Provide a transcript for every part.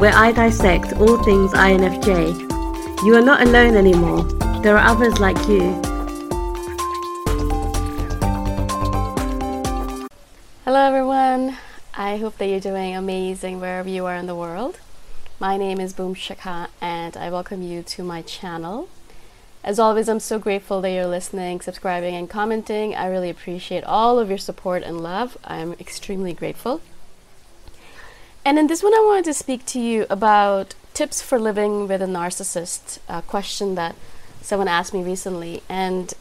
where I dissect all things INFJ. You are not alone anymore. There are others like you. Hello, everyone. I hope that you're doing amazing wherever you are in the world. My name is Boom Shikha, and I welcome you to my channel. As always, I'm so grateful that you're listening, subscribing, and commenting. I really appreciate all of your support and love. I'm extremely grateful. And in this one, I wanted to speak to you about tips for living with a narcissist, a question that someone asked me recently. And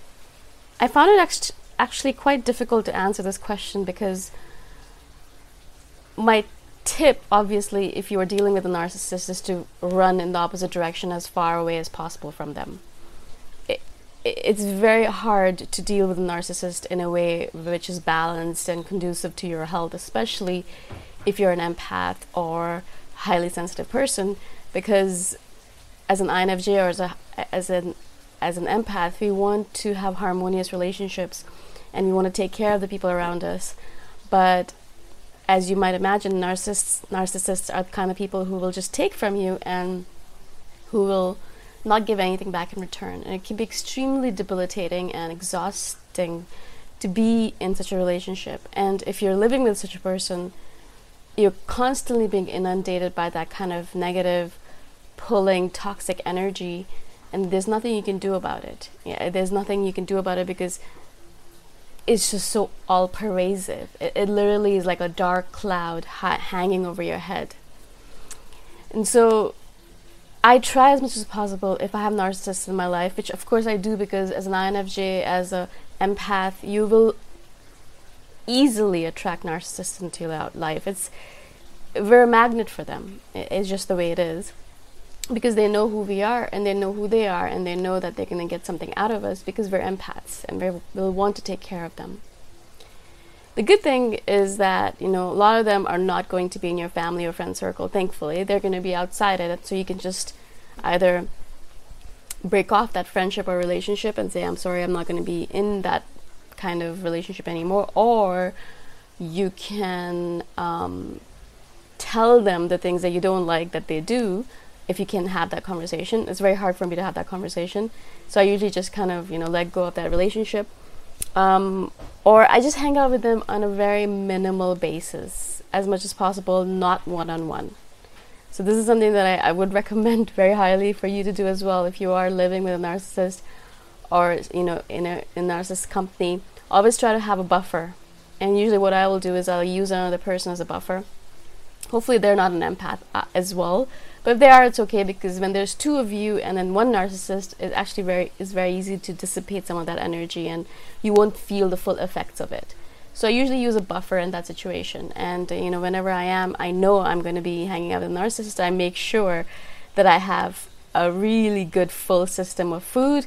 I found it act- actually quite difficult to answer this question because my tip, obviously, if you are dealing with a narcissist, is to run in the opposite direction as far away as possible from them. It, it's very hard to deal with a narcissist in a way which is balanced and conducive to your health, especially if you're an empath or highly sensitive person, because as an INFJ or as, a, as an as an empath, we want to have harmonious relationships and we want to take care of the people around us. But as you might imagine, narcissists narcissists are the kind of people who will just take from you and who will not give anything back in return. And it can be extremely debilitating and exhausting to be in such a relationship. And if you're living with such a person, you're constantly being inundated by that kind of negative, pulling, toxic energy and there's nothing you can do about it. Yeah, there's nothing you can do about it because it's just so all pervasive. It, it literally is like a dark cloud ha- hanging over your head. And so I try as much as possible if I have narcissists in my life, which of course I do because as an INFJ, as a empath, you will easily attract narcissists into your life. It's we're a magnet for them. It's just the way it is. Because they know who we are and they know who they are and they know that they're going to get something out of us because we're empaths and we will want to take care of them. The good thing is that, you know, a lot of them are not going to be in your family or friend circle, thankfully. They're going to be outside it, so you can just either break off that friendship or relationship and say, I'm sorry, I'm not going to be in that kind of relationship anymore, or you can um, tell them the things that you don't like that they do if you can have that conversation. It's very hard for me to have that conversation. So I usually just kind of, you know, let go of that relationship. Um, or I just hang out with them on a very minimal basis, as much as possible, not one on one. So this is something that I, I would recommend very highly for you to do as well if you are living with a narcissist or you know in a, in a narcissist company. Always try to have a buffer. And usually what I will do is I'll use another person as a buffer. Hopefully they're not an empath uh, as well. But if they are it's okay because when there's two of you and then one narcissist it actually very is very easy to dissipate some of that energy and you won't feel the full effects of it. So i usually use a buffer in that situation. And uh, you know whenever i am i know i'm going to be hanging out with a narcissist. I make sure that i have a really good full system of food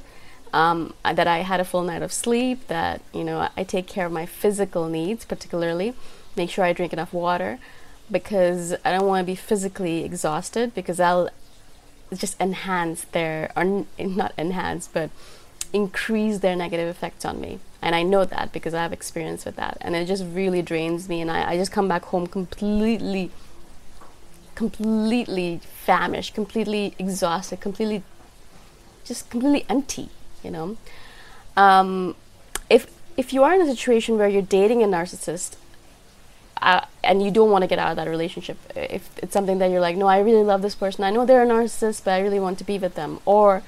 um, that i had a full night of sleep that you know i take care of my physical needs particularly make sure i drink enough water because I don't want to be physically exhausted because I'll just enhance their or not enhance but increase their negative effects on me. And I know that because I have experience with that and it just really drains me and I, I just come back home completely completely famished completely exhausted completely just completely empty you know? Um, if if you are in a situation where you're dating a narcissist uh, and you don't want to get out of that relationship if it's something that you're like no i really love this person. I know they're a narcissist but i really want to be with them. Or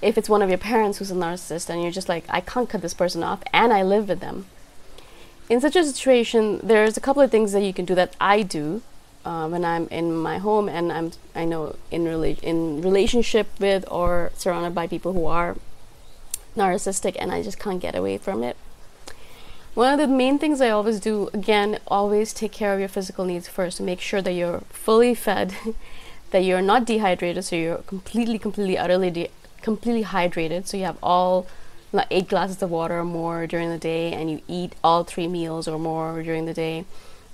if it's one of your parents who's a narcissist and you're just like i can't cut this person off and i live with them. In such a situation there's a couple of things that you can do that i do uh, when i'm in my home and i'm i know in rela- in relationship with or surrounded by people who are narcissistic and i just can't get away from it one of the main things I always do, again, always take care of your physical needs first. Make sure that you're fully fed, that you're not dehydrated, so you're completely, completely, utterly, de- completely hydrated. So you have all like eight glasses of water or more during the day, and you eat all three meals or more during the day.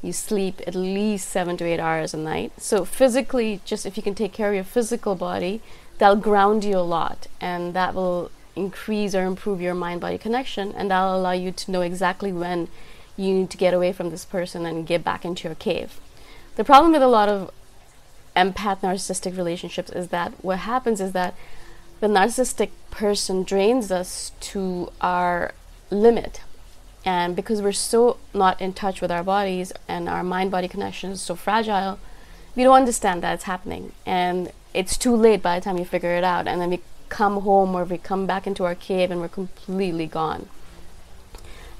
You sleep at least seven to eight hours a night. So physically, just if you can take care of your physical body, that'll ground you a lot, and that will increase or improve your mind body connection and that'll allow you to know exactly when you need to get away from this person and get back into your cave. The problem with a lot of empath narcissistic relationships is that what happens is that the narcissistic person drains us to our limit. And because we're so not in touch with our bodies and our mind body connection is so fragile, we don't understand that it's happening. And it's too late by the time you figure it out. And then we come home or we come back into our cave and we're completely gone.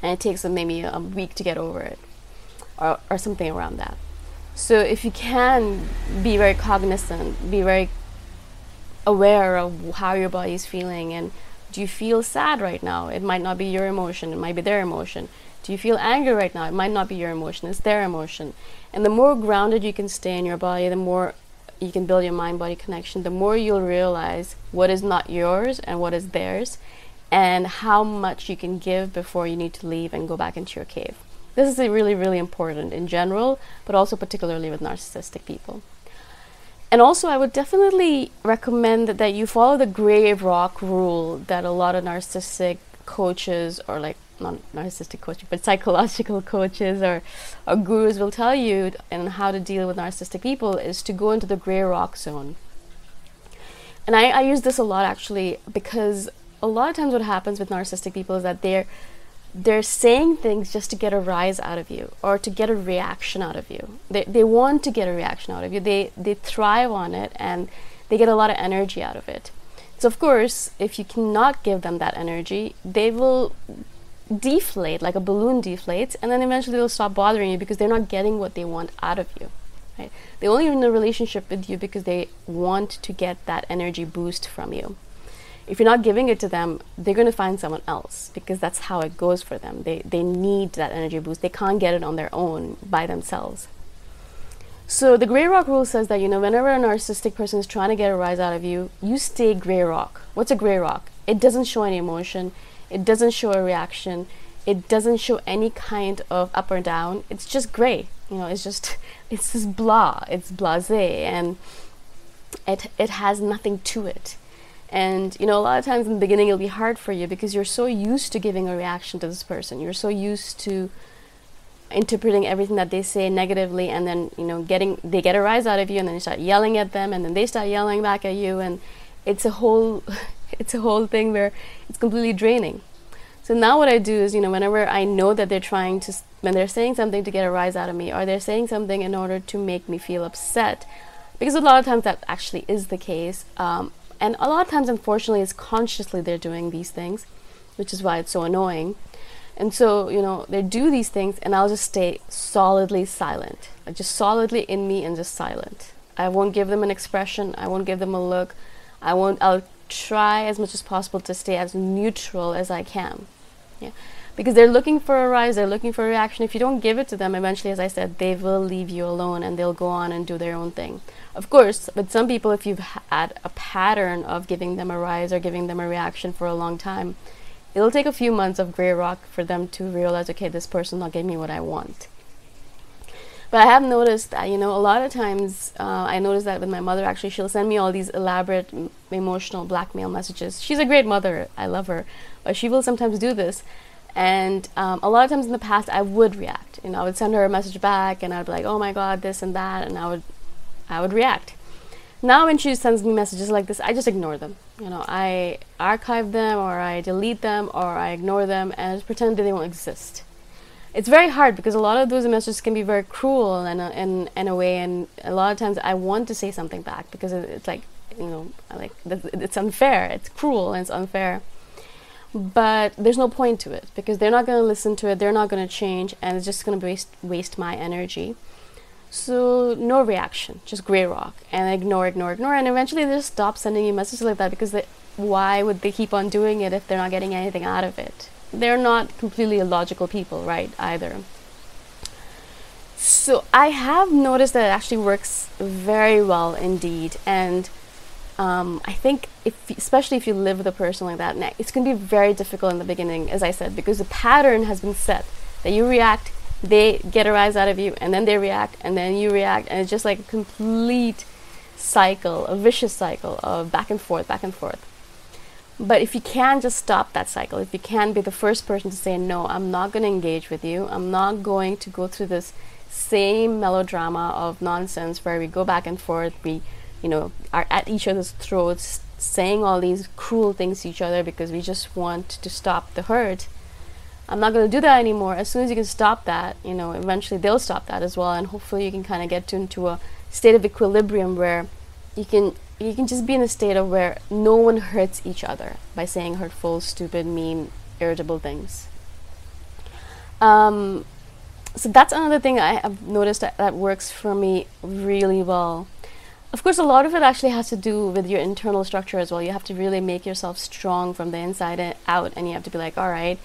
And it takes maybe a week to get over it or, or something around that. So if you can be very cognizant, be very aware of how your body is feeling and do you feel sad right now? It might not be your emotion, it might be their emotion. Do you feel angry right now? It might not be your emotion, it's their emotion. And the more grounded you can stay in your body, the more you can build your mind body connection, the more you'll realize what is not yours and what is theirs, and how much you can give before you need to leave and go back into your cave. This is really, really important in general, but also particularly with narcissistic people. And also, I would definitely recommend that, you follow the gray rock rule that a lot of narcissistic coaches or like not narcissistic coaches, but psychological coaches or, or gurus will tell you and how to deal with narcissistic people is to go into the gray rock zone. And I, I use this a lot actually because a lot of times what happens with narcissistic people is that they're they're saying things just to get a rise out of you or to get a reaction out of you. They, they want to get a reaction out of you. They, they thrive on it and they get a lot of energy out of it. So, of course, if you cannot give them that energy, they will deflate like a balloon deflates, and then eventually they'll stop bothering you because they're not getting what they want out of you. Right? They're only in a relationship with you because they want to get that energy boost from you. If you're not giving it to them, they're going to find someone else because that's how it goes for them. They, they need that energy boost. They can't get it on their own by themselves. So the gray rock rule says that you know whenever a narcissistic person is trying to get a rise out of you, you stay gray rock. What's a gray rock? It doesn't show any emotion. It doesn't show a reaction. It doesn't show any kind of up or down. It's just gray. You know, it's just it's just blah. It's blasé and it it has nothing to it. And you know, a lot of times in the beginning it'll be hard for you because you're so used to giving a reaction to this person. You're so used to interpreting everything that they say negatively and then, you know, getting they get a rise out of you and then you start yelling at them and then they start yelling back at you and it's a whole it's a whole thing where it's completely draining. So now what I do is, you know, whenever I know that they're trying to when they're saying something to get a rise out of me or they're saying something in order to make me feel upset because a lot of times that actually is the case um, and a lot of times, unfortunately, it's consciously they're doing these things, which is why it's so annoying. And so, you know, they do these things, and I'll just stay solidly silent, like just solidly in me and just silent. I won't give them an expression. I won't give them a look. I won't. I'll try as much as possible to stay as neutral as I can. Yeah, because they're looking for a rise. They're looking for a reaction. If you don't give it to them, eventually, as I said, they will leave you alone and they'll go on and do their own thing. Of course, with some people, if you've had a pattern of giving them a rise or giving them a reaction for a long time, it'll take a few months of gray rock for them to realize, okay, this person's not giving me what I want. But I have noticed that, you know, a lot of times uh, I noticed that with my mother, actually, she'll send me all these elaborate m- emotional blackmail messages. She's a great mother, I love her, but she will sometimes do this. And um, a lot of times in the past, I would react. You know, I would send her a message back, and I'd be like, "Oh my God, this and that," and I would I would react. Now, when she sends me messages like this, I just ignore them. You know, I archive them or I delete them or I ignore them and just pretend that they won't exist. It's very hard because a lot of those messages can be very cruel in a, in, in a way, and a lot of times I want to say something back because it's like, you know, like it's unfair, it's cruel, and it's unfair. But there's no point to it because they're not going to listen to it, they're not going to change, and it's just going to waste waste my energy. So no reaction, just gray rock, and ignore, ignore, ignore, and eventually they just stop sending you messages like that because they, why would they keep on doing it if they're not getting anything out of it? They're not completely illogical people, right? Either. So I have noticed that it actually works very well indeed, and um, I think if, especially if you live with a person like that, it's going to be very difficult in the beginning, as I said, because the pattern has been set that you react they get a rise out of you and then they react and then you react and it's just like a complete cycle a vicious cycle of back and forth back and forth but if you can just stop that cycle. If you can be the first person to say no i'm not going to engage with you. I'm not going to go through this same melodrama of nonsense where we go back and forth. We you know are at each other's throats saying all these cruel things to each other because we just want to stop the hurt. I'm not going to do that anymore. As soon as you can stop that, you know, eventually they'll stop that as well, and hopefully you can kind of get to, into a state of equilibrium where you can you can just be in a state of where no one hurts each other by saying hurtful, stupid, mean, irritable things. Um, so that's another thing I have noticed that, that works for me really well. Of course, a lot of it actually has to do with your internal structure as well. You have to really make yourself strong from the inside out, and you have to be like, all right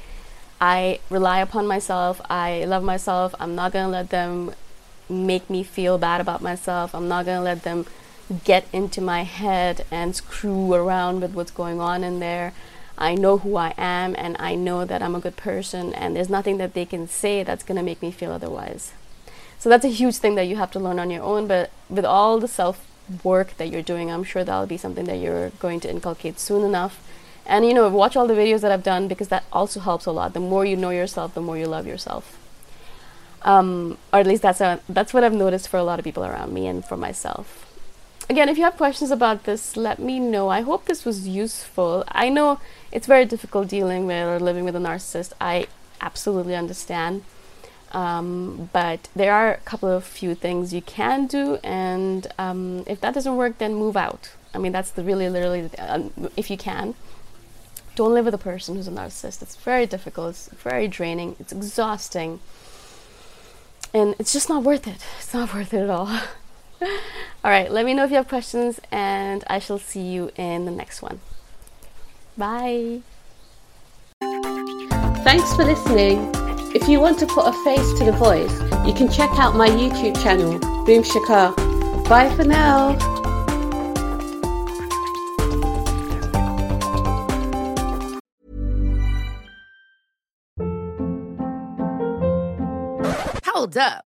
I rely upon myself. I love myself. I'm not going to let them make me feel bad about myself. I'm not going to let them get into my head and screw around with what's going on in there. I know who I am and I know that I'm a good person, and there's nothing that they can say that's going to make me feel otherwise. So that's a huge thing that you have to learn on your own, but with all the self work that you're doing, I'm sure that'll be something that you're going to inculcate soon enough and you know watch all the videos that i've done because that also helps a lot the more you know yourself the more you love yourself um, or at least that's a, that's what i've noticed for a lot of people around me and for myself again if you have questions about this let me know. I hope this was useful. I know it's very difficult dealing with or living with a narcissist. I absolutely understand. Um, but there are a couple of few things you can do and um, if that doesn't work then move out. I mean, that's the really literally, um, if you can, don't live with a person who's a narcissist. It's very difficult, it's very draining, it's exhausting, and it's just not worth it. It's not worth it at all. all right, let me know if you have questions, and I shall see you in the next one. Bye. Thanks for listening. If you want to put a face to the voice, you can check out my YouTube channel, Boom Shikha. Bye for now. Hold up.